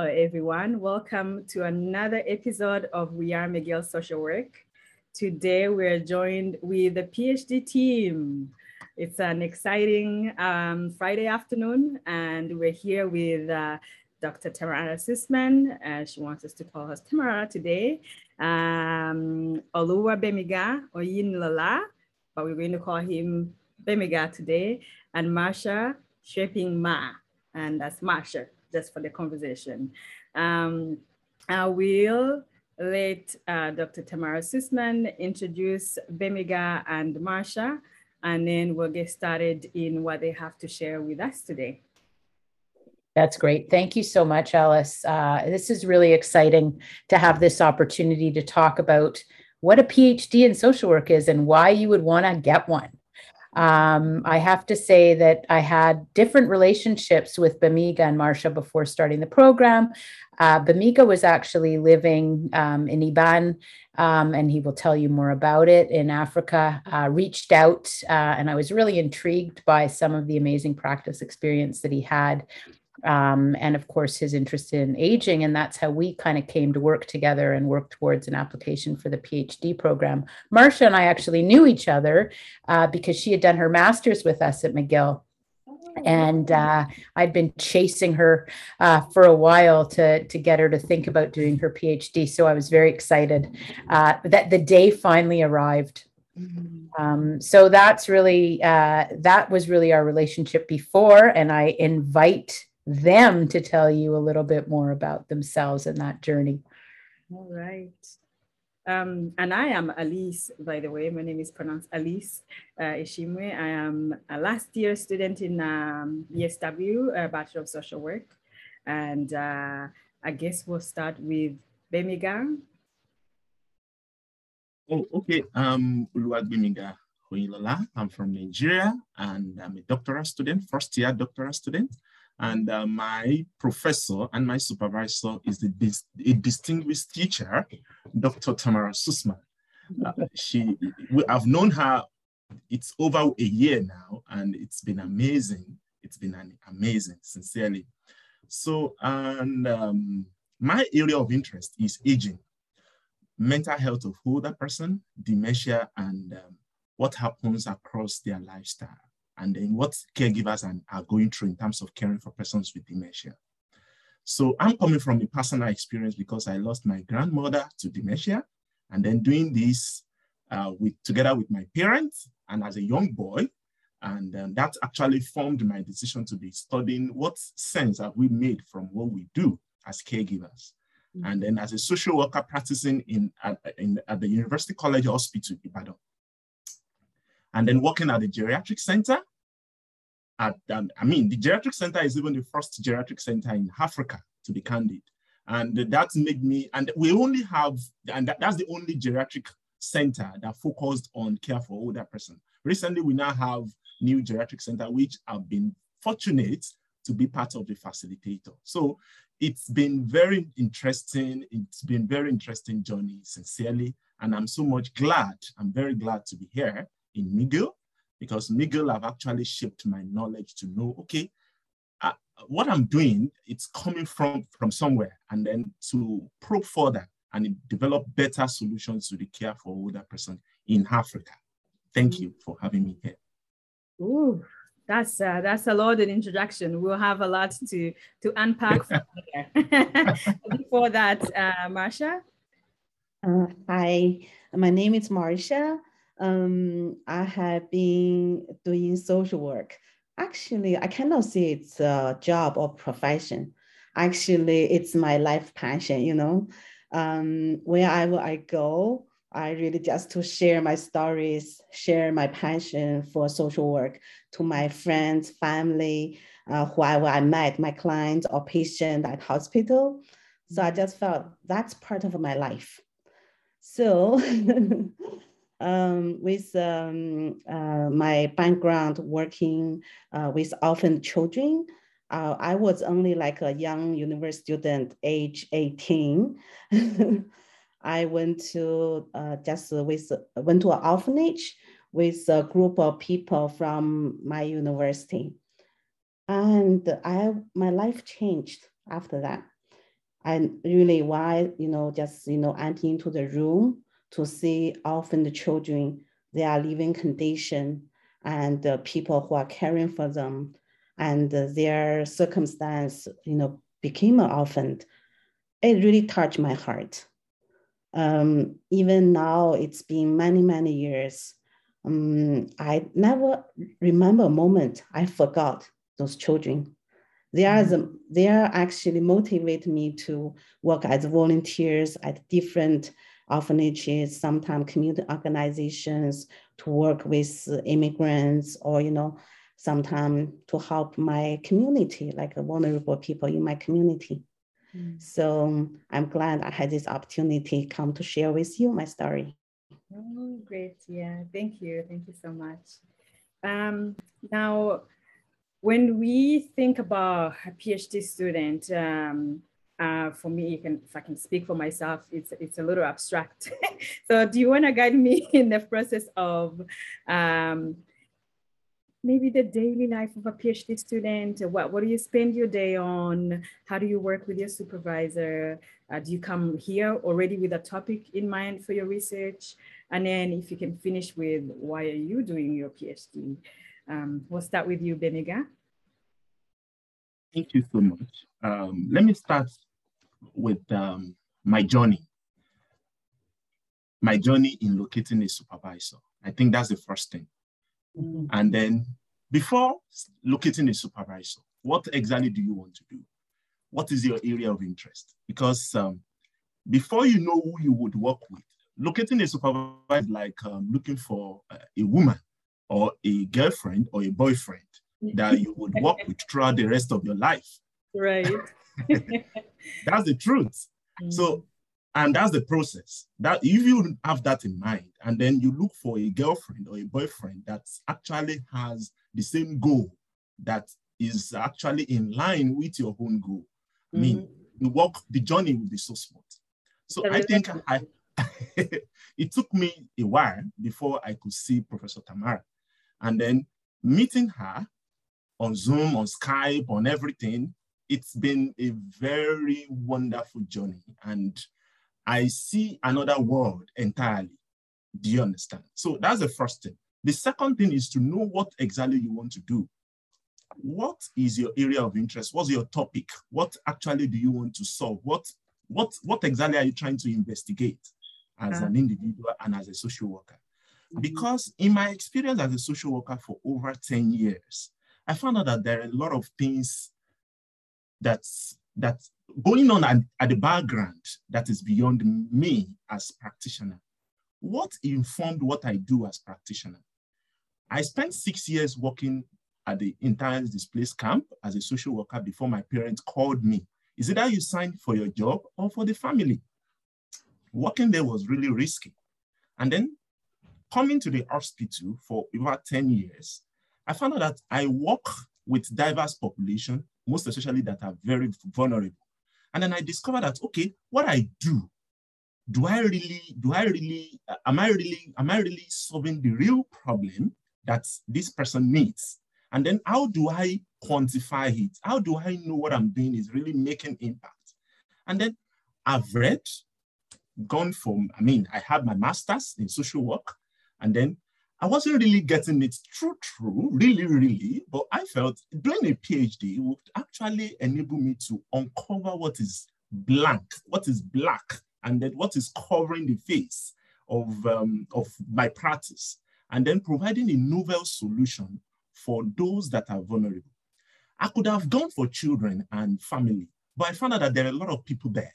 Hello, everyone. Welcome to another episode of We Are McGill Social Work. Today, we're joined with the PhD team. It's an exciting um, Friday afternoon, and we're here with uh, Dr. Tamara Sussman. Uh, she wants us to call her Tamara today. Um, Oluwagbemiga Oyinlola, but we're going to call him Bemiga today. And Marsha Xueping Ma, and that's Marsha just for the conversation. Um, I will let uh, Dr. Tamara Sussman introduce Bemiga and Marsha, and then we'll get started in what they have to share with us today. That's great. Thank you so much, Alice. Uh, this is really exciting to have this opportunity to talk about what a PhD in social work is and why you would want to get one. Um, I have to say that I had different relationships with Bamiga and Marsha before starting the program. Uh, Bamiga was actually living um, in Ibadan, um, and he will tell you more about it in Africa. Uh, reached out, uh, and I was really intrigued by some of the amazing practice experience that he had um, and of course his interest in aging and that's how we kind of came to work together and work towards an application for the phd program marsha and i actually knew each other uh, because she had done her master's with us at mcgill and uh, I'd been chasing her uh, for a while to to get her to think about doing her PhD. So I was very excited uh, that the day finally arrived. Mm-hmm. Um, so that's really uh, that was really our relationship before, and I invite them to tell you a little bit more about themselves and that journey. All right. Um, and I am Alice, by the way. My name is pronounced Alice uh, Ishimwe. I am a last year student in um, BSW, uh, Bachelor of Social Work. And uh, I guess we'll start with Bemiga. Oh, okay. Um, Uluwag Bemiga Hoyilola. I'm from Nigeria and I'm a doctoral student, first year doctoral student. And uh, my professor and my supervisor is a distinguished teacher, Dr. Tamara Sussman. Uh, she, we, I've known her, it's over a year now, and it's been amazing. It's been an amazing, sincerely. So, and um, my area of interest is aging, mental health of older person, dementia, and um, what happens across their lifestyle and then what caregivers are going through in terms of caring for persons with dementia. So I'm coming from a personal experience because I lost my grandmother to dementia and then doing this uh, with together with my parents and as a young boy. And um, that actually formed my decision to be studying what sense have we made from what we do as caregivers. Mm-hmm. And then as a social worker practicing in at, in, at the University College Hospital, Ibadan. And then working at the geriatric center at, um, I mean, the geriatric center is even the first geriatric center in Africa, to be candid. And that made me, and we only have, and that, that's the only geriatric center that focused on care for older person. Recently, we now have new geriatric center, which I've been fortunate to be part of the facilitator. So it's been very interesting. It's been very interesting journey, sincerely. And I'm so much glad, I'm very glad to be here in McGill because McGill have actually shaped my knowledge to know, okay, uh, what I'm doing, it's coming from, from somewhere, and then to probe further and develop better solutions to the care for older person in Africa. Thank you for having me here. Ooh, that's uh, that's a loaded introduction. We'll have a lot to to unpack Before that, uh, Marsha. Uh, hi, my name is Marsha um, I have been doing social work. Actually, I cannot say it's a job or profession. Actually, it's my life passion, you know. Um, wherever I go, I really just to share my stories, share my passion for social work to my friends, family, uh, whoever I met, my clients or patient at hospital. So I just felt that's part of my life. So um, with um, uh, my background working uh, with orphan children, uh, I was only like a young university student, age 18. I went to uh, just with went to an orphanage with a group of people from my university, and I my life changed after that. And really why, you know, just, you know, enter into the room to see often the children, their living condition and the people who are caring for them and their circumstance, you know, became an orphan. It really touched my heart. Um, even now, it's been many, many years. Um, I never remember a moment I forgot those children. They are, the, they are actually motivate me to work as volunteers at different orphanages, sometimes community organizations, to work with immigrants or, you know, sometimes to help my community, like vulnerable people in my community. Mm. So I'm glad I had this opportunity come to share with you my story. Oh, great. Yeah, thank you. Thank you so much. Um, now, when we think about a PhD student, um, uh, for me, can, if I can speak for myself, it's it's a little abstract. so, do you want to guide me in the process of um, maybe the daily life of a PhD student? What what do you spend your day on? How do you work with your supervisor? Uh, do you come here already with a topic in mind for your research? And then, if you can finish with why are you doing your PhD? Um, we'll start with you, Bemiga. Thank you so much. Um, let me start with um, my journey. My journey in locating a supervisor. I think that's the first thing. Mm-hmm. And then before locating a supervisor, what exactly do you want to do? What is your area of interest? Because um, before you know who you would work with, locating a supervisor like um, looking for uh, a woman or a girlfriend or a boyfriend that you would work with throughout the rest of your life. Right. that's the truth. Mm. So, and that's the process. That if you have that in mind, and then you look for a girlfriend or a boyfriend that actually has the same goal that is actually in line with your own goal. Mm. I mean, mm-hmm. the work, the journey will be so smooth. So I think I it took me a while before I could see Professor Tamara. And then meeting her on Zoom, on Skype, on everything, it's been a very wonderful journey. And I see another world entirely. Do you understand? So that's the first thing. The second thing is to know what exactly you want to do. What is your area of interest? What's your topic? What actually do you want to solve? What, what, what exactly are you trying to investigate as an individual and as a social worker? Mm-hmm. Because in my experience as a social worker for over 10 years, I found out that there are a lot of things that's that's going on at, at the background that is beyond me as practitioner. What informed what I do as practitioner? I spent six years working at the internally displaced camp as a social worker before my parents called me. Is it that you signed for your job or for the family? Working there was really risky. And then coming to the hospital for over 10 years, I found out that I work with diverse population most especially that are very vulnerable. And then I discovered that, okay, what I do, do I really, do I really, uh, am I really, am I really solving the real problem that this person needs? And then how do I quantify it? How do I know what I'm doing is really making impact? And then I've read, gone from, I mean, I had my master's in social work, and then I wasn't really getting it true, true, really, really, but I felt doing a PhD would actually enable me to uncover what is blank, what is black, and then what is covering the face of, um, of my practice, and then providing a novel solution for those that are vulnerable. I could have gone for children and family, but I found out that there are a lot of people there.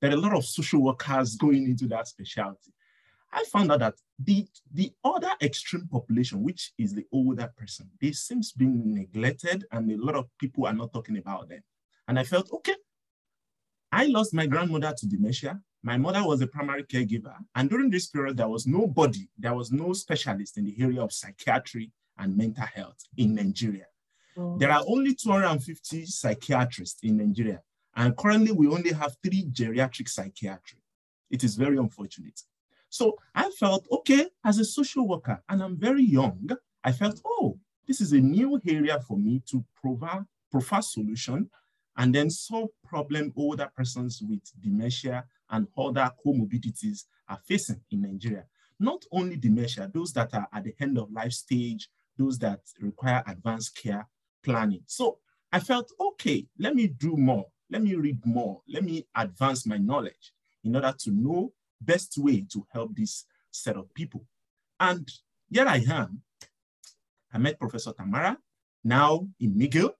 There are a lot of social workers going into that specialty. I found out that the, the other extreme population, which is the older person, they seems being neglected and a lot of people are not talking about them. And I felt, okay, I lost my grandmother to dementia. My mother was a primary caregiver. And during this period, there was nobody, there was no specialist in the area of psychiatry and mental health in Nigeria. Oh. There are only 250 psychiatrists in Nigeria. And currently we only have three geriatric psychiatry. It is very unfortunate. So I felt, okay, as a social worker, and I'm very young, I felt, oh, this is a new area for me to provide, solution and then solve problem older persons with dementia and other comorbidities are facing in Nigeria. Not only dementia, those that are at the end of life stage, those that require advanced care planning. So I felt, okay, let me do more. Let me read more. Let me advance my knowledge in order to know best way to help this set of people. And here I am. I met Professor Tamara, now in McGill.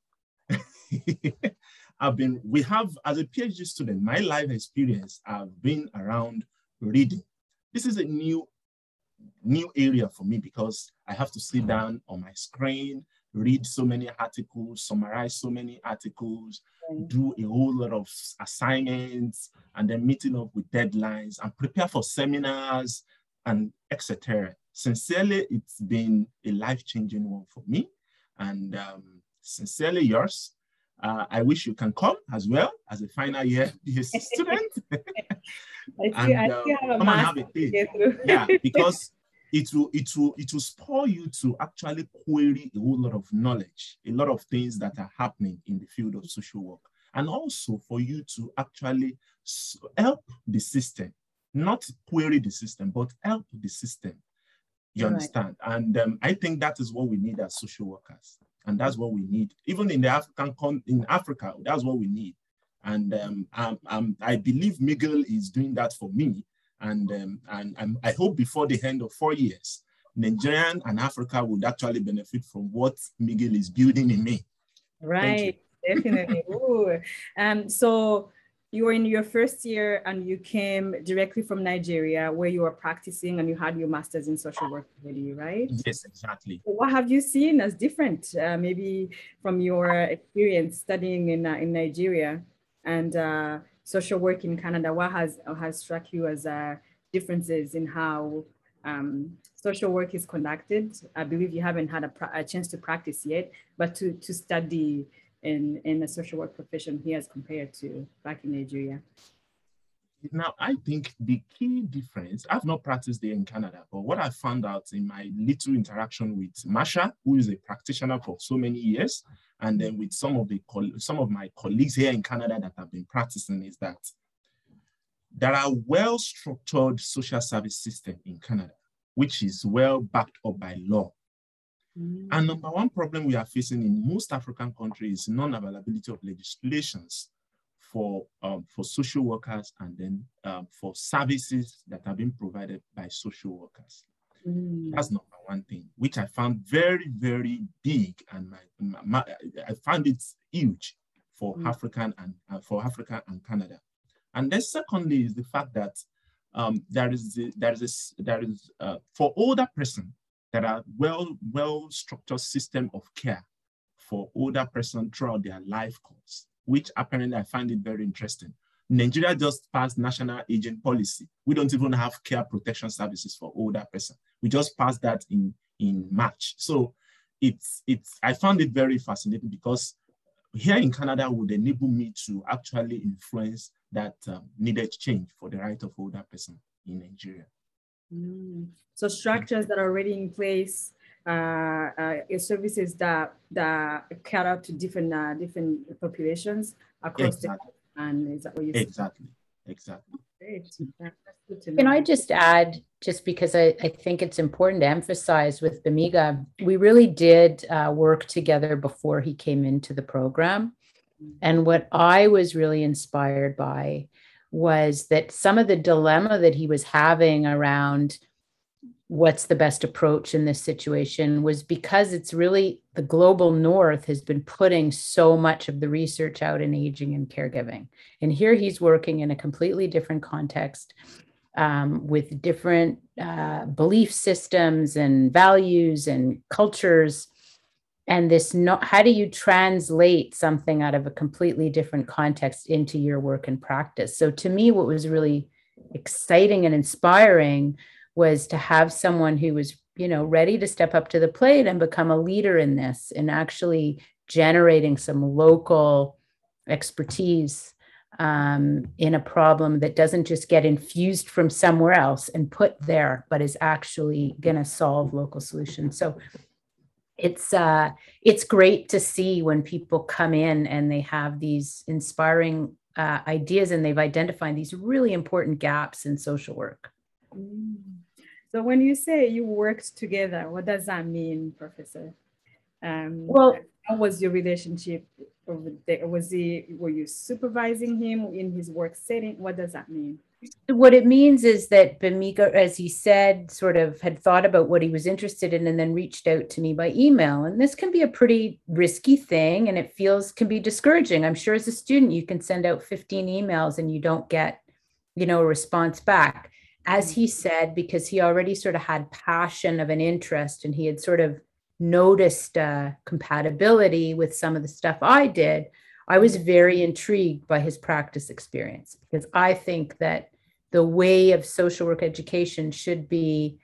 I've been, we have, as a PhD student, my life experience, I've been around reading. This is a new, new area for me because I have to sit down on my screen, read so many articles, summarize so many articles, do a whole lot of assignments, and then meeting up with deadlines and prepare for seminars and etc. Sincerely, it's been a life-changing one for me. And um, sincerely yours, uh, I wish you can come as well as a final year student. I see, and, I see uh, come and have a yeah, because it will it will it will spur you to actually query a whole lot of knowledge, a lot of things that are happening in the field of social work, and also for you to actually help the system, not query the system, but help the system. You right. understand? And um, I think that is what we need as social workers, and that's what we need. Even in the African con- in Africa, that's what we need. And um, I'm, I'm, I believe McGill is doing that for me and, um, and, and I hope before the end of four years, Nigerian and Africa would actually benefit from what McGill is building in me. Right, definitely. Ooh. Um, so you were in your first year and you came directly from Nigeria where you were practicing and you had your master's in social work already, right? Yes, exactly. What have you seen as different, uh, maybe from your experience studying in, uh, in Nigeria and uh, social work in Canada, what has has struck you as uh, differences in how um, social work is conducted? I believe you haven't had a, a, chance to practice yet, but to, to study in, in a social work profession here as compared to back in Nigeria. Now, I think the key difference, I've not practiced there in Canada, but what I found out in my little interaction with Marsha, who is a practitioner for so many years, and then with some of the some of my colleagues here in Canada that have been practicing is that there are well-structured social service system in Canada, which is well backed up by law. Mm. And number one problem we are facing in most African countries is non-availability of legislations for, um, for social workers and then um, for services that have been provided by social workers. Mm. That's number one thing, which I found very, very big, and my, my, my I found it huge for mm. African and uh, for Africa and Canada. And then secondly is the fact that um, there is a, there is a, there is uh, for older person there are well well structured system of care for older person throughout their life course, which apparently I find it very interesting. Nigeria just passed national aging policy. We don't even have care protection services for older person. We just passed that in, in March. So it's, it's, I found it very fascinating because here in Canada would enable me to actually influence that um, needed change for the right of older person in Nigeria. Mm. So structures that are already in place, services that that cater to different uh, different populations across exactly. the and is that what you exactly. Exactly. Can I just add, just because I, I think it's important to emphasize with Bamiga, we really did uh, work together before he came into the program. And what I was really inspired by was that some of the dilemma that he was having around what's the best approach in this situation was because it's really the global north has been putting so much of the research out in aging and caregiving. And here he's working in a completely different context um, with different uh, belief systems and values and cultures. And this not how do you translate something out of a completely different context into your work and practice? So to me what was really exciting and inspiring was to have someone who was you know ready to step up to the plate and become a leader in this and actually generating some local expertise um, in a problem that doesn't just get infused from somewhere else and put there but is actually going to solve local solutions so it's uh it's great to see when people come in and they have these inspiring uh, ideas and they've identified these really important gaps in social work mm. So when you say you worked together what does that mean professor um, well how was your relationship was he were you supervising him in his work setting what does that mean what it means is that Bhumika, as he said, sort of had thought about what he was interested in and then reached out to me by email. And this can be a pretty risky thing and it feels can be discouraging. I'm sure as a student, you can send out 15 emails and you don't get, you know, a response back. As he said, because he already sort of had passion of an interest and he had sort of noticed uh, compatibility with some of the stuff I did. I was very intrigued by his practice experience because I think that the way of social work education should be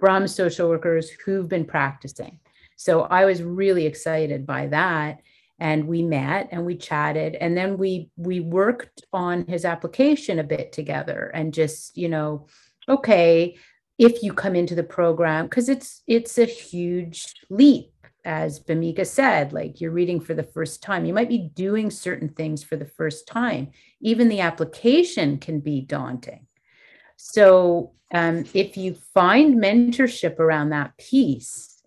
from social workers who've been practicing. So I was really excited by that and we met and we chatted and then we we worked on his application a bit together and just, you know, okay, if you come into the program because it's it's a huge leap as Bhumika said, like you're reading for the first time, you might be doing certain things for the first time. Even the application can be daunting. So, um, if you find mentorship around that piece,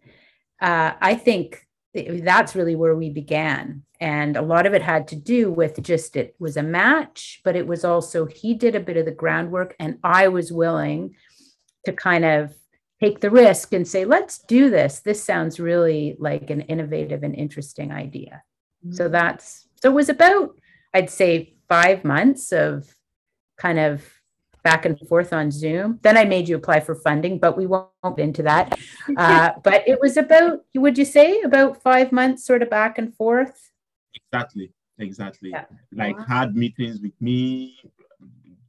uh, I think that's really where we began. And a lot of it had to do with just it was a match, but it was also he did a bit of the groundwork, and I was willing to kind of take the risk and say, let's do this. This sounds really like an innovative and interesting idea. Mm-hmm. So that's so it was about, I'd say, five months of kind of back and forth on Zoom. Then I made you apply for funding, but we won't get into that. Uh, but it was about, would you say, about five months sort of back and forth? Exactly. Exactly. Yeah. Like wow. had meetings with me,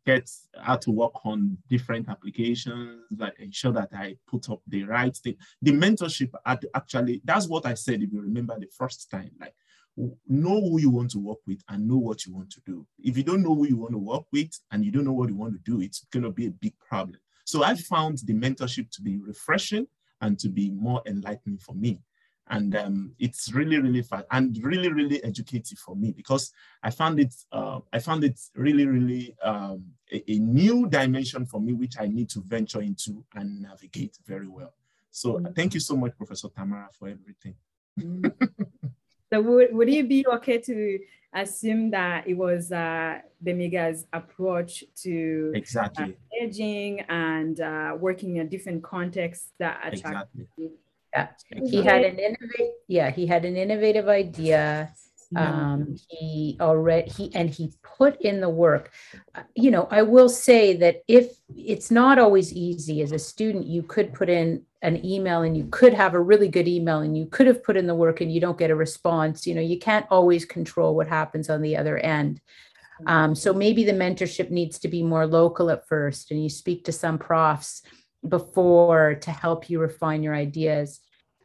get how to work on different applications, like ensure that I put up the right thing. The mentorship at actually, that's what I said, if you remember the first time, like know who you want to work with and know what you want to do. If you don't know who you want to work with and you don't know what you want to do, it's going to be a big problem. So I found the mentorship to be refreshing and to be more enlightening for me and um, it's really really fun and really really educative for me because I found it uh, I found it really really um, a, a, new dimension for me which I need to venture into and navigate very well. So mm-hmm. thank you so much, Professor Tamara, for everything. Mm-hmm. so would, would it be okay to assume that it was uh, Bhumiga's approach to exactly uh, aging and uh, working in different contexts that attracted exactly. Yeah, he had an innovative. Yeah, he had an innovative idea. Um, he already he and he put in the work. Uh, you know, I will say that if it's not always easy as a student, you could put in an email and you could have a really good email and you could have put in the work and you don't get a response. You know, you can't always control what happens on the other end. Um, so maybe the mentorship needs to be more local at first, and you speak to some profs before to help you refine your ideas.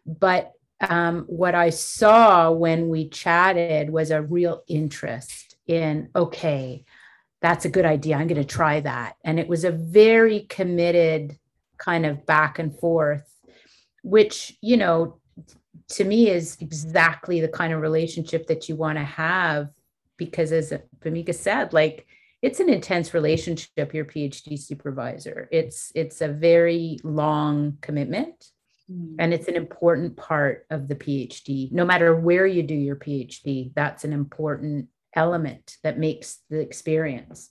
But um, what I saw when we chatted was a real interest in, okay, that's a good idea. I'm going to try that. And it was a very committed kind of back and forth, which, you know, to me is exactly the kind of relationship that you want to have because as Bhumika said, like it's an intense relationship your phd supervisor it's it's a very long commitment mm. and it's an important part of the phd no matter where you do your phd that's an important element that makes the experience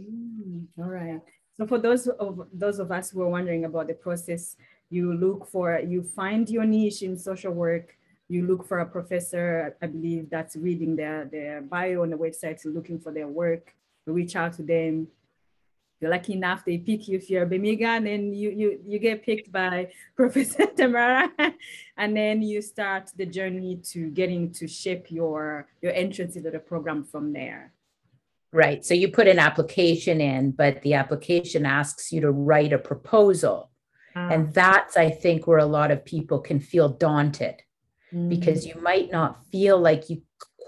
mm. all right so for those of those of us who are wondering about the process you look for you find your niche in social work you look for a professor i believe that's reading their their bio on the website looking for their work reach out to them. You're lucky enough they pick you if you're a Bhumiga, and then you you you get picked by Professor Tamara, and then you start the journey to getting to shape your your entrance into the program from there. Right. So you put an application in, but the application asks you to write a proposal. Ah. And that's, I think, where a lot of people can feel daunted mm. because you might not feel like you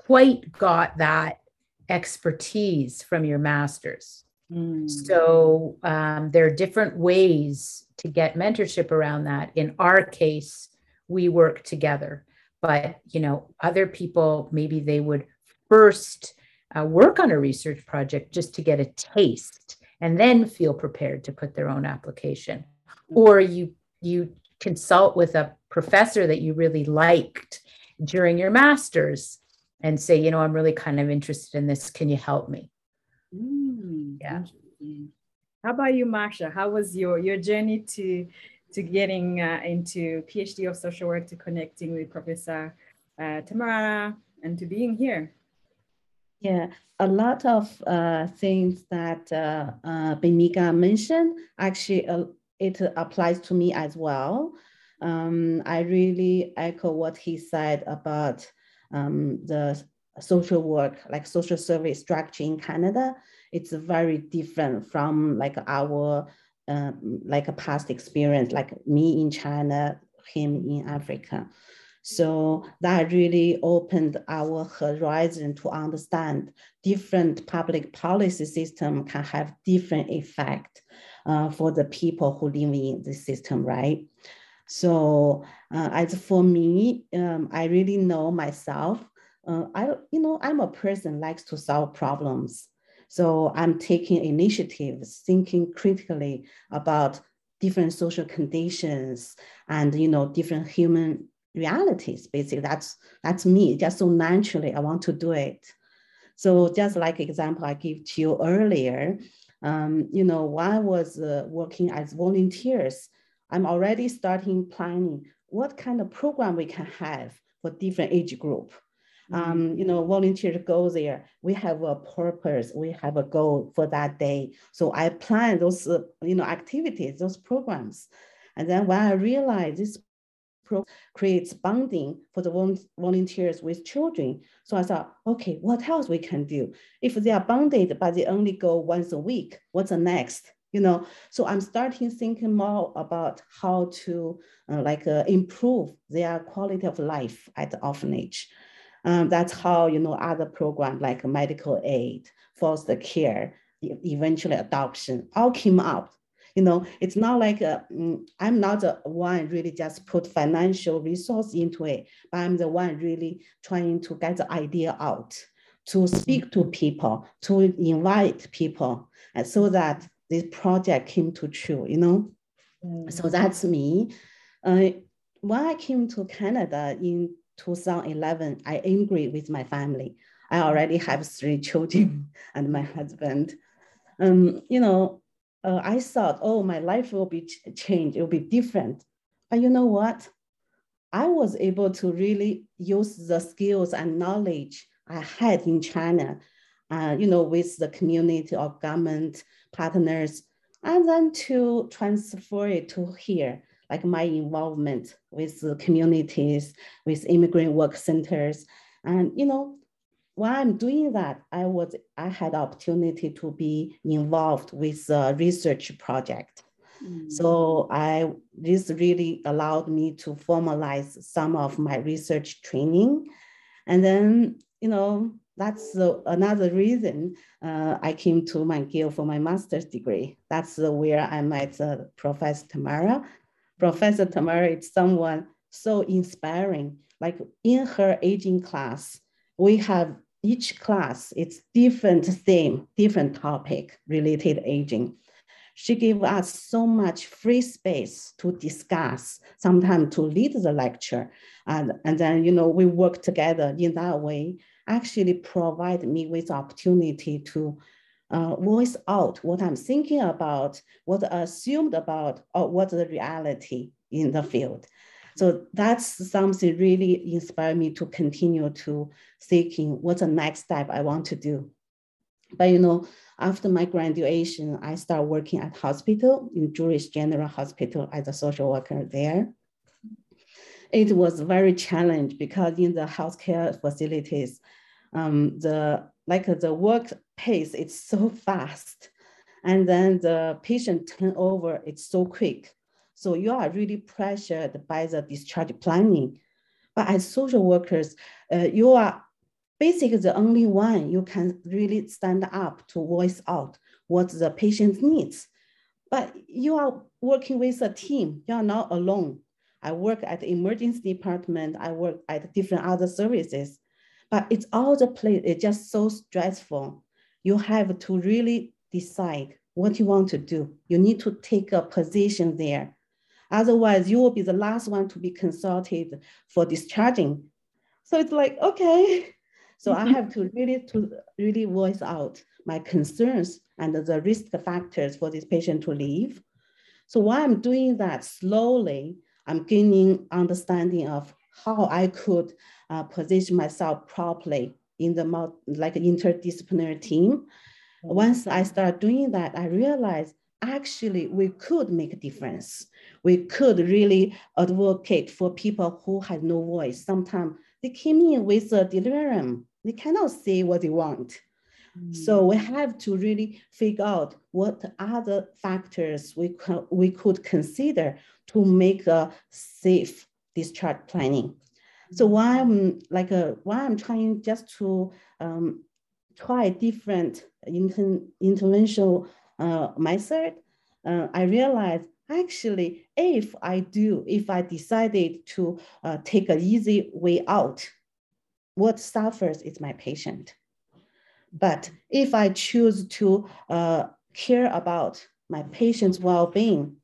quite got that expertise from your masters. Mm. So um, there are different ways to get mentorship around that. In our case, we work together. But, you know, other people, maybe they would first uh, work on a research project just to get a taste and then feel prepared to put their own application. Or you, you consult with a professor that you really liked during your master's and say, you know, I'm really kind of interested in this. Can you help me? Mm, yeah. How about you, Marsha? How was your your journey to to getting uh, into PhD of social work to connecting with Professor uh, Tamara and to being here? Yeah, a lot of uh, things that uh, uh, Bhumika mentioned, actually, uh, it applies to me as well. Um, I really echo what he said about um, the social work, like social service structure in Canada. It's very different from like our uh, like a past experience, like me in China, him in Africa. So that really opened our horizon to understand different public policy system can have different effect uh, for the people who live in the system, right? So uh, as for me, um, I really know myself. Uh, I, you know, I'm a person likes to solve problems. So I'm taking initiatives, thinking critically about different social conditions and you know different human realities. Basically, that's that's me. Just so naturally, I want to do it. So just like example I gave to you earlier, um, you know, while I was uh, working as volunteers, I'm already starting planning what kind of program we can have for different age group. Mm-hmm. Um, you know, volunteers go there. We have a purpose. We have a goal for that day. So I plan those, uh, you know, activities, those programs. And then when I realized this creates bonding for the volunteers with children. So I thought, okay, what else we can do? If they are bonded, but they only go once a week, what's the next? You know, so I'm starting thinking more about how to uh, like uh, improve their quality of life at the orphanage. Um, that's how you know other programs like medical aid, foster care, eventually adoption all came up you know, it's not like a, mm, I'm not the one really just put financial resource into it, but I'm the one really trying to get the idea out, to speak to people, to invite people, and so that this project came to true, you know? Mm. So that's me. Uh, when I came to Canada in 2011, I immigrated with my family. I already have three children and my husband. Um, you know, uh, I thought, oh, my life will be ch- changed, it will be different. But you know what? I was able to really use the skills and knowledge I had in China, uh, you know, with the community or government partners, and then to transfer it to here, like my involvement with the communities, with immigrant work centers, and you know, while I'm doing that, I was I had opportunity to be involved with a research project. Mm. So I this really allowed me to formalize some of my research training, and then you know that's the, another reason uh, I came to McGill for my master's degree. That's where I met uh, Professor Tamara. Professor Tamara is someone so inspiring. Like in her aging class, we have each class, it's different theme, different topic related aging. She gave us so much free space to discuss, sometimes to lead the lecture. And, and then, you know, we work together in that way, actually provide me with opportunity to uh, voice out what I'm thinking about, what I assumed about, or what the reality in the field. So that's something really inspired me to continue to thinking what's the next step I want to do. But you know, after my graduation, I started working at hospital in Jewish General Hospital as a social worker there. It was very challenging because in the healthcare facilities, um, the like the work pace is so fast, and then the patient turnover it's so quick. So you are really pressured by the discharge planning. But as social workers, uh, you are basically the only one you can really stand up to voice out what the patient needs. But you are working with a team, you are not alone. I work at the emergency department. I work at different other services, but it's all the place. It's just so stressful. You have to really decide what you want to do. You need to take a position there. Otherwise, you will be the last one to be consulted for discharging. So it's like, okay. So I have to really to really voice out my concerns and the risk factors for this patient to leave. So while I'm doing that slowly, I'm gaining understanding of how I could uh, position myself properly in the like interdisciplinary team. Once I start doing that, I realize actually we could make a difference. We could really advocate for people who had no voice. Sometimes they came in with a delirium. They cannot say what they want. So we have to really figure out what other factors we, co- we could consider to make a safe discharge planning. So why I'm like a, why I'm trying just to um, try different inter- interventional uh, method, uh, I realized actually if I do, if I decided to uh, take an easy way out, what suffers is my patient. But if I choose to uh, care about my patient's well-being,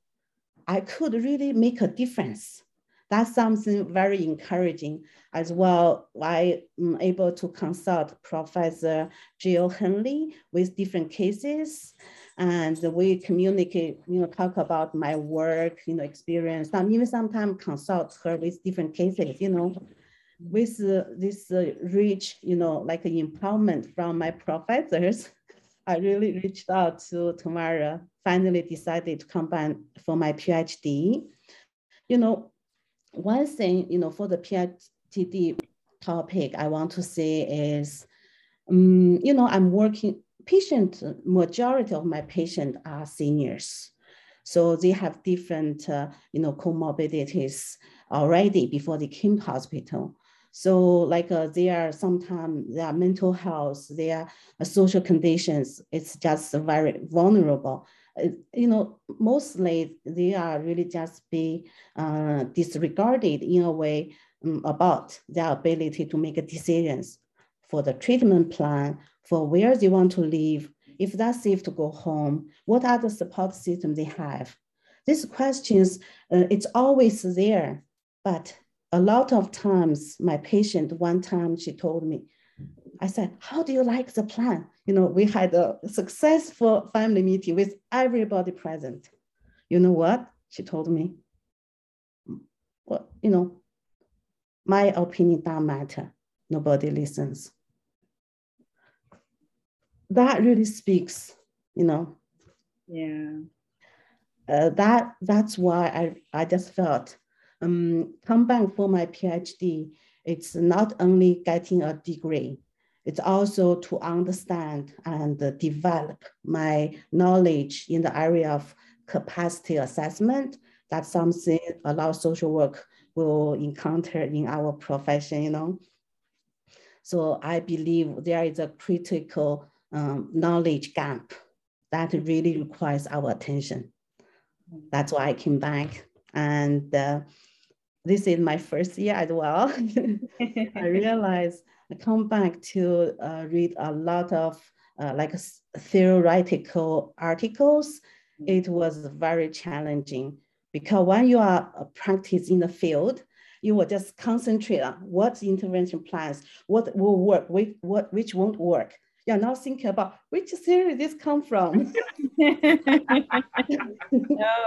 I could really make a difference. That's something very encouraging as well. I am able to consult Professor Jill Hanley with different cases and the we communicate, you know, talk about my work, you know, experience, some, even sometimes consult her with different cases, you know, with uh, this uh, you know, like empowerment from my professors, I really reached out to Tamara, finally decided to come back for my PhD. You know, one thing, you know, for the PhD topic I want to say is, um, you know, I'm working, patient, majority of my patients are seniors. So they have different, uh, you know, comorbidities already before they came to hospital. So like uh, they are sometimes their mental health, their uh, social conditions, it's just very vulnerable. Uh, you know, mostly they are really just be uh, disregarded in a way um, about their ability to make decisions for the treatment plan, for where they want to live, if that's safe to go home, what other support system they have. These questions, uh, it's always there, but a lot of times my patient one time she told me i said how do you like the plan? You know we had a successful family meeting with everybody present. You know what? She told me well you know my opinion don't matter. Nobody listens that really speaks you know yeah uh, that that's why i i just felt um, come back for my PhD, it's not only getting a degree, it's also to understand and develop my knowledge in the area of capacity assessment. That's something a lot of social work will encounter in our profession, you know. So I believe there is a critical um, knowledge gap that really requires our attention. That's why I came back and uh, this is my first year as well. I realized I come back to uh, read a lot of uh, like theoretical articles. Mm. It was very challenging because when you are a practice in the field, you will just concentrate on what intervention plans, what will work, which, what, which won't work. You're not thinking about which theory this come from. no,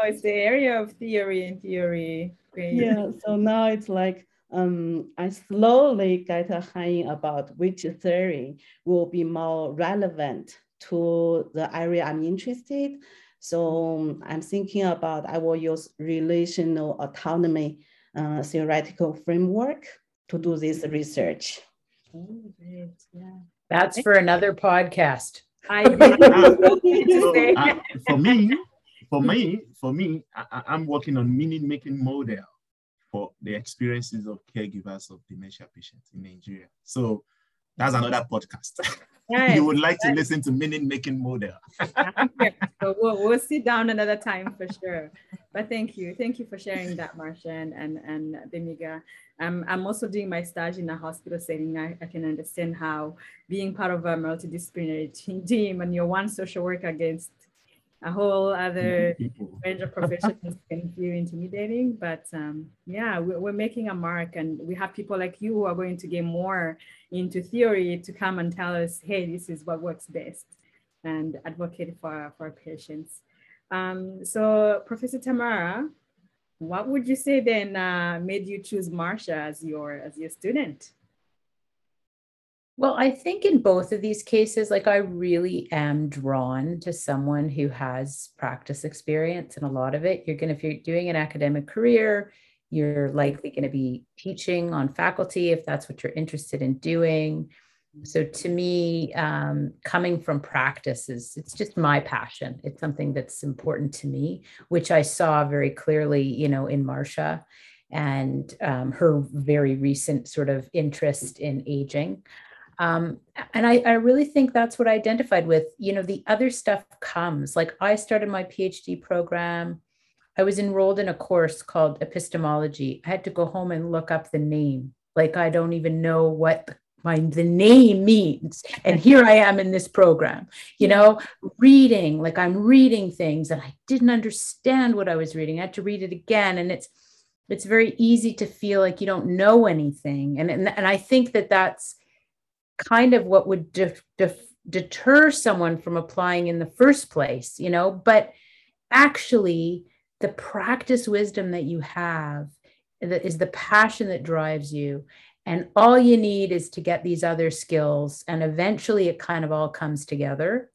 it's the area of theory and theory. Great. Yeah, so now it's like um, I slowly get a hang about which theory will be more relevant to the area I'm interested. So um, I'm thinking about I will use relational autonomy uh, theoretical framework to do this research. Oh, great. Yeah. That's for another podcast. I uh, for me, for me, for me, I, am working on meaning making model for the experiences of caregivers of dementia patients in Nigeria. So that's another podcast. Right. you would like to listen to meaning making model. so we'll, we'll sit down another time for sure. but thank you. Thank you for sharing that, Marsha and, and, and Bemiga. Um, I'm also doing my stage in a hospital setting. I, I can understand how being part of a multidisciplinary team and you're one social worker against a whole other range of professions can feel intimidating. But um, yeah, we're, we're making a mark and we have people like you who are going to get more into theory to come and tell us, hey, this is what works best and advocate for, for our patients. Um, so Professor Tamara, what would you say then uh, made you choose Marsha as your as your student? Well, I think in both of these cases, like I really am drawn to someone who has practice experience and a lot of it. You're going to, if you're doing an academic career, you're likely going to be teaching on faculty if that's what you're interested in doing. So to me, um, coming from practice is it's just my passion. It's something that's important to me, which I saw very clearly, you know, in Marsha and um, her very recent sort of interest in aging. Um, and I, I really think that's what I identified with. You know, the other stuff comes. Like I started my PhD program. I was enrolled in a course called epistemology. I had to go home and look up the name. Like I don't even know what the my the name means and here i am in this program you know reading like i'm reading things and i didn't understand what i was reading i had to read it again and it's it's very easy to feel like you don't know anything and and, and i think that that's kind of what would def, def, deter someone from applying in the first place you know but actually the practice wisdom that you have that is the passion that drives you and all you need is to get these other skills. And eventually it kind of all comes together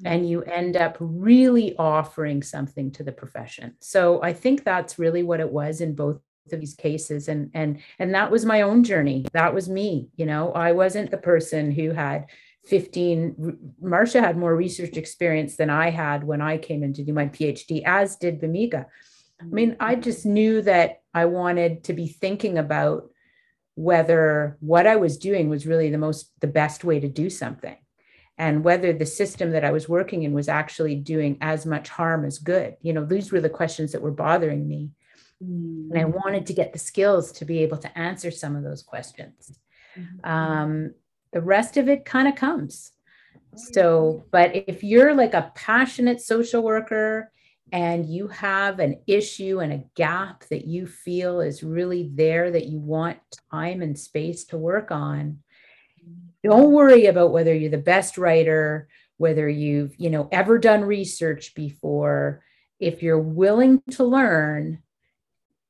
mm-hmm. and you end up really offering something to the profession. So I think that's really what it was in both these cases and and and that was my own journey that was me you know i wasn't the person who had 15 Marsha had more research experience than i had when i came in to do my phd as did Bemiga i mean i mm-hmm. just knew that i wanted to be thinking about whether what I was doing was really the most, the best way to do something, and whether the system that I was working in was actually doing as much harm as good. You know, these were the questions that were bothering me. Mm-hmm. And I mm. wanted to get the skills to be able to answer some of those questions. Mm-hmm. Um, the rest of it kind of comes. So, but if you're like a passionate social worker and you have an issue and a gap that you feel is really there that you want time and space to work on don't worry about whether you're the best writer whether you've you know ever done research before if you're willing to learn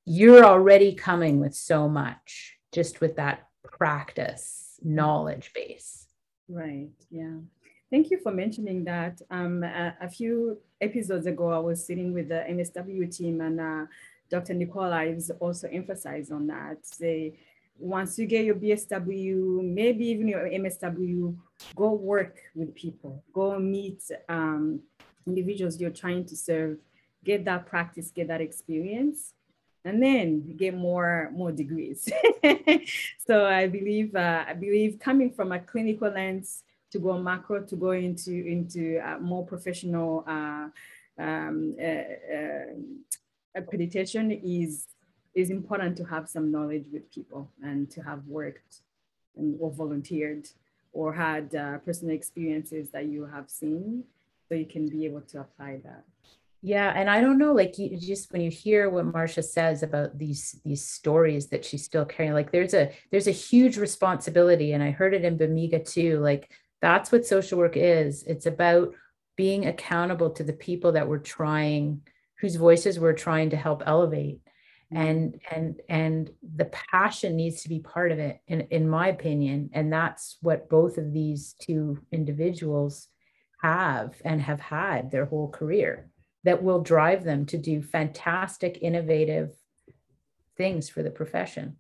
you're already coming with so much just with that practice knowledge base right yeah Thank you for mentioning that. Um, a, a, few episodes ago, I was sitting with the MSW team and uh, Dr. Nicole Ives also emphasized on that. Say, once you get your BSW, maybe even your MSW, go work with people, go meet um, individuals you're trying to serve, get that practice, get that experience, and then get more more degrees. so I believe uh, I believe coming from a clinical lens to go macro, to go into, into uh, more professional uh, um, uh, uh, accreditation is, is important to have some knowledge with people and to have worked and, or volunteered or had uh, personal experiences that you have seen so you can be able to apply that. Yeah, and I don't know, like you just when you hear what Marsha says about these these stories that she's still carrying, like there's a there's a huge responsibility, and I heard it in Bemiga too. Like that's what social work is. It's about being accountable to the people that we're trying, whose voices we're trying to help elevate. Mm-hmm. And and and the passion needs to be part of it, in, in my opinion. And that's what both of these two individuals have and have had their whole career that will drive them to do fantastic, innovative things for the profession.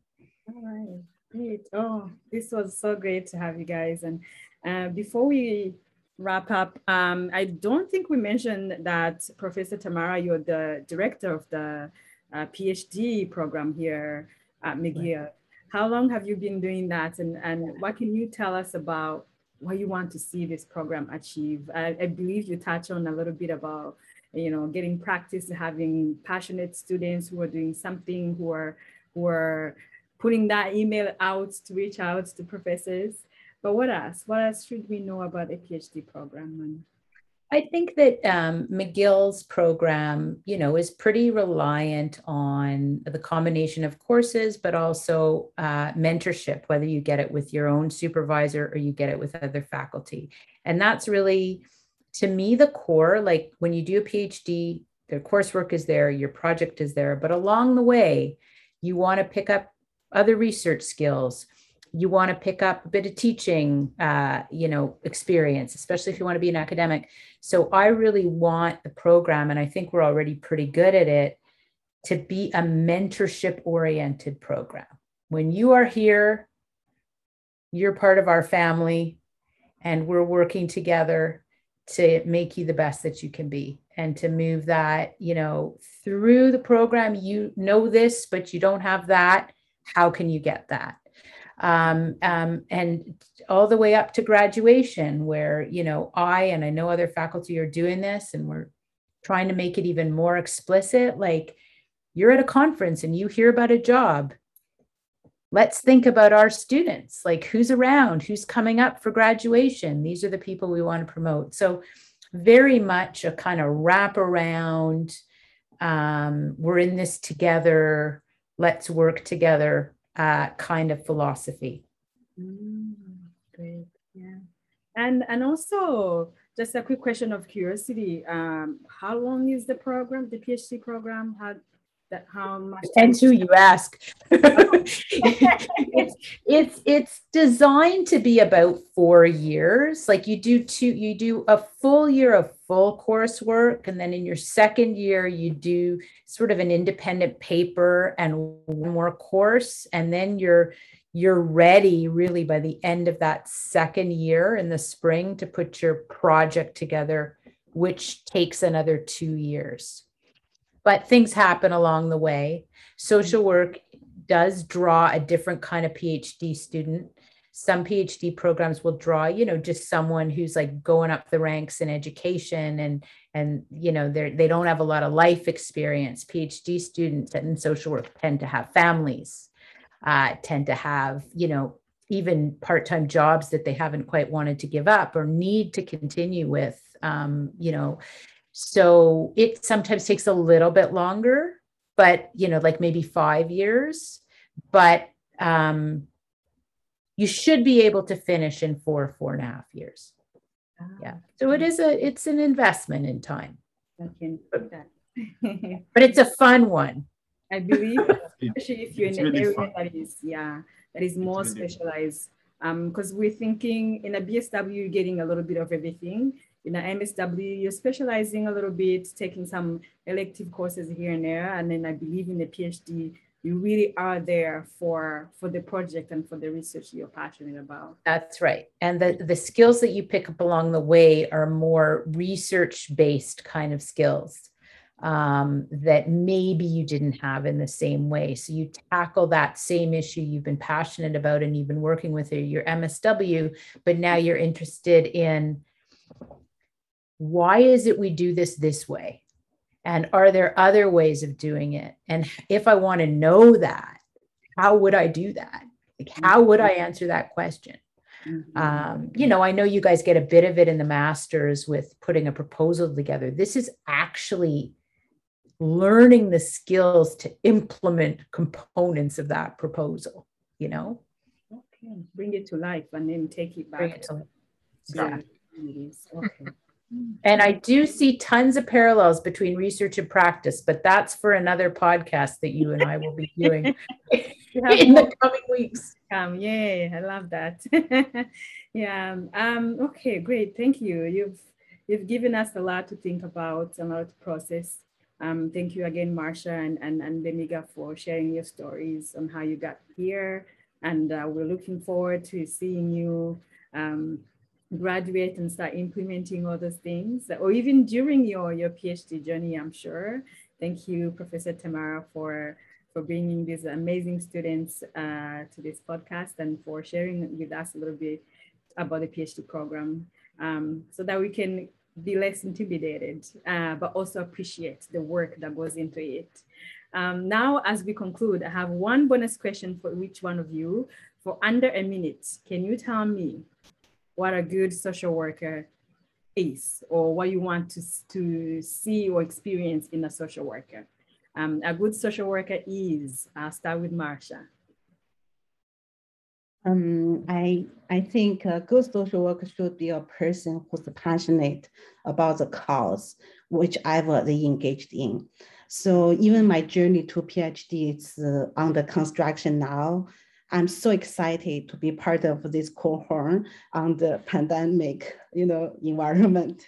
All right. Great. Oh, this was so great to have you guys. And uh, before we wrap up, um, I don't think we mentioned that Professor Tamara, you're the director of the uh, PhD program here at McGill. Right. How long have you been doing that? And, and what can you tell us about what you want to see this program achieve? I, I believe you touched on a little bit about you know, getting practice, having passionate students who are doing something, who are who are putting that email out to reach out to professors. But what else? What else should we know about a PhD program? I think that um, McGill's program, you know, is pretty reliant on the combination of courses, but also uh, mentorship, whether you get it with your own supervisor or you get it with other faculty. And that's really, to me, the core. Like when you do a PhD, their coursework is there, your project is there, but along the way, you want to pick up other research skills you want to pick up a bit of teaching uh, you know experience especially if you want to be an academic so i really want the program and i think we're already pretty good at it to be a mentorship oriented program when you are here you're part of our family and we're working together to make you the best that you can be and to move that you know through the program. You know this but you don't have that. How can you get that? Um, um, and all the way up to graduation where you know i and i know other faculty are doing this and we're trying to make it even more explicit like you're at a conference and you hear about a job let's think about our students like who's around who's coming up for graduation these are the people we want to promote so very much a kind of wrap around um, we're in this together let's work together uh, kind of philosophy. Mm, great, yeah, and and also just a quick question of curiosity: um, How long is the program, the PhD program? How that how much depends who you ask. It's, it's it's designed to be about four years. Like you do two you do a full year of full coursework and then in your second year you do sort of an independent paper and one more course and then you're you're ready really by the end of that second year in the spring to put your project together which takes another two years but things happen along the way. Social work does draw a different kind of PhD student. Some PhD programs will draw, you know, just someone who's like going up the ranks in education and and you know they they don't have a lot of life experience. PhD students in social work tend to have families, uh, tend to have you know even part-time jobs that they haven't quite wanted to give up or need to continue with. Um, you know, so it sometimes takes a little bit longer, but you know, like maybe five years. But um, you should be able to finish in four, four and a half years. Ah, yeah. So it is a it's an investment in time. Okay. But, but it's a fun one. I believe, especially if you're in an really area fun. that is, yeah, that is more really specialized. Um, because we're thinking in a BSW, you're getting a little bit of everything in an MSW, you're specializing a little bit, taking some elective courses here and there. And then I believe in the PhD, you really are there for for the project and for the research you're passionate about. That's right. And the, the skills that you pick up along the way are more research-based kind of skills um, that maybe you didn't have in the same way. So you tackle that same issue you've been passionate about and you've been working with your MSW, but now you're interested in why is it we do this this way? And are there other ways of doing it? And if I want to know that, how would I do that? Like, how would I answer that question? Mm-hmm. Um, you know, I know you guys get a bit of it in the masters with putting a proposal together. This is actually learning the skills to implement components of that proposal, you know? Okay, bring it to life and then take it back. Bring it to life. Yeah. Okay. And I do see tons of parallels between research and practice, but that's for another podcast that you and I will be doing in the coming weeks. Um, yay, I love that. yeah. Um, okay, great. Thank you. You've you've given us a lot to think about, a lot to process. Um, thank you again, Marsha and, and, and Bemiga for sharing your stories on how you got here. And uh, we're looking forward to seeing you um, graduate and start implementing all those things, or even during your, your PhD journey, I'm sure. Thank you, Professor Tamara, for, for bringing these amazing students uh, to this podcast and for sharing with us a little bit about the PhD program um, so that we can be less intimidated, uh, but also appreciate the work that goes into it. Um, now, as we conclude, I have one bonus question for each one of you for under a minute. Can you tell me what a good social worker is or what you want to, to see or experience in a social worker? Um, a good social worker is, I'll start with Marsha. Um, I, I think a good social worker should be a person who's passionate about the cause, whichever they engaged in. So even my journey to PhD is uh, under construction now. I'm so excited to be part of this cohort on the pandemic, you know, environment.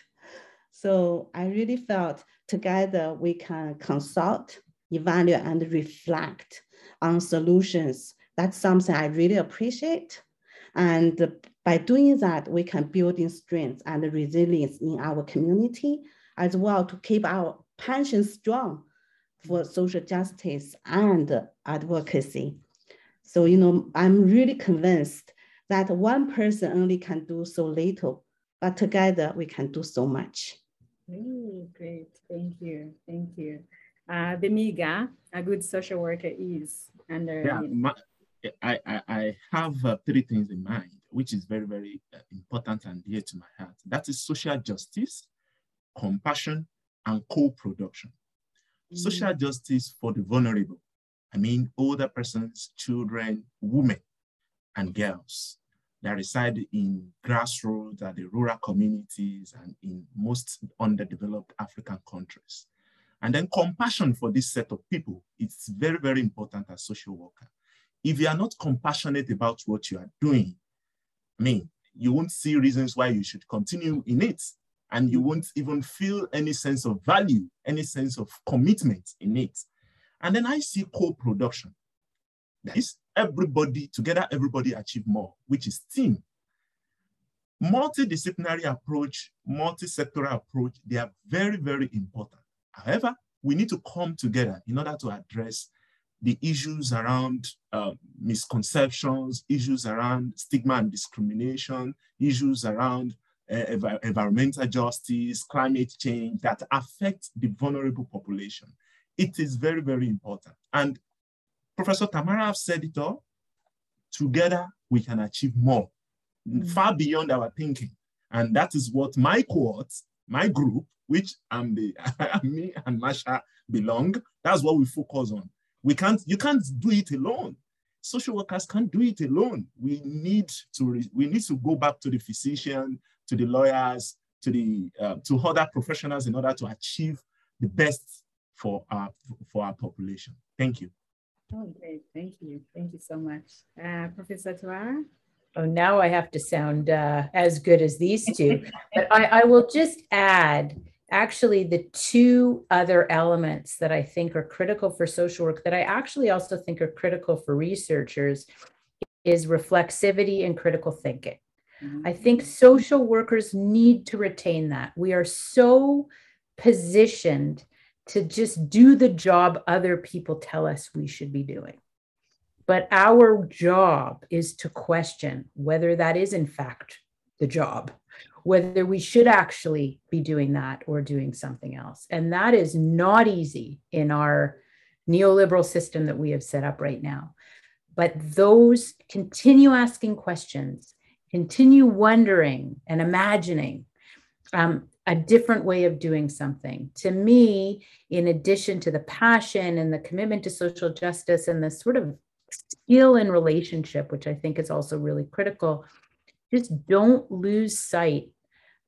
So I really felt together we can consult, evaluate, and reflect on solutions that's something I really appreciate. And by doing that, we can build in strength and resilience in our community, as well to keep our passion strong for social justice and advocacy. So, you know, I'm really convinced that one person only can do so little, but together we can do so much. Ooh, great, thank you, thank you. Uh, Bemiga, a good social worker is under. Yeah, my, I, I, I have uh, three things in mind, which is very, very uh, important and dear to my heart. That is social justice, compassion, and co-production. Mm. Social justice for the vulnerable. I mean, older persons, children, women, and girls that reside in grassroots and the rural communities and in most underdeveloped African countries. And then compassion for this set of people, it's very, very important as social worker if you are not compassionate about what you are doing, I mean, you won't see reasons why you should continue in it. And you won't even feel any sense of value, any sense of commitment in it. And then I see co-production. That is everybody, together everybody achieve more, which is team. Multidisciplinary approach, multi-sectoral approach, they are very, very important. However, we need to come together in order to address the issues around uh, misconceptions, issues around stigma and discrimination, issues around uh, environmental justice, climate change that affect the vulnerable population. It is very, very important. And Professor Tamara have said it all. Together, we can achieve more, mm far beyond our thinking. And that is what my cohort, my group, which I'm the, me and Marsha belong, that's what we focus on. We can't, you can't do it alone. Social workers can't do it alone. We need to, we need to go back to the physician, to the lawyers, to the, uh, to other professionals in order to achieve the best for our, for our population. Thank you. Oh, great. Thank you. Thank you so much. Uh, Professor Tamara? Oh, now I have to sound uh, as good as these two. but I, I will just add actually the two other elements that I think are critical for social work that I actually also think are critical for researchers is reflexivity and critical thinking. Mm-hmm. I think social workers need to retain that. We are so positioned to just do the job other people tell us we should be doing. But our job is to question whether that is, in fact, the job whether we should actually be doing that or doing something else. And that is not easy in our neoliberal system that we have set up right now. But those continue asking questions, continue wondering and imagining um, a different way of doing something. To me, in addition to the passion and the commitment to social justice and the sort of skill in relationship, which I think is also really critical, just don't lose sight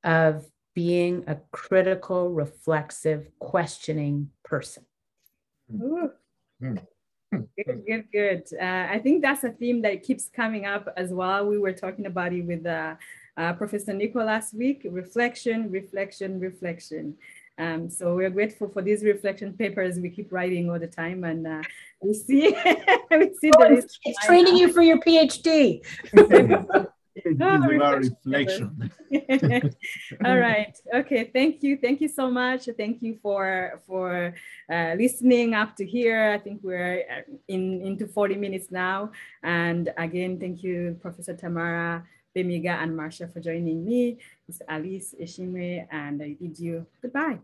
of being a critical, reflexive, questioning person. Ooh. Good, good, good. Uh, I think that's a theme that keeps coming up as well. We were talking about it with uh, uh, Professor Nico last week, reflection, reflection, reflection. Um, so we're grateful for these reflection papers we keep writing all the time, and uh, we see we see oh, it's, it's training you for your PhD. oh, reflection. All right. Okay. Thank you. Thank you so much. Thank you for for uh, listening up to here. I think we're uh, in into 40 minutes now. And again, thank you, Professor Tamara, Bemiga and Marsha for joining me, Mr. Alice Eshimwe, and I bid you goodbye.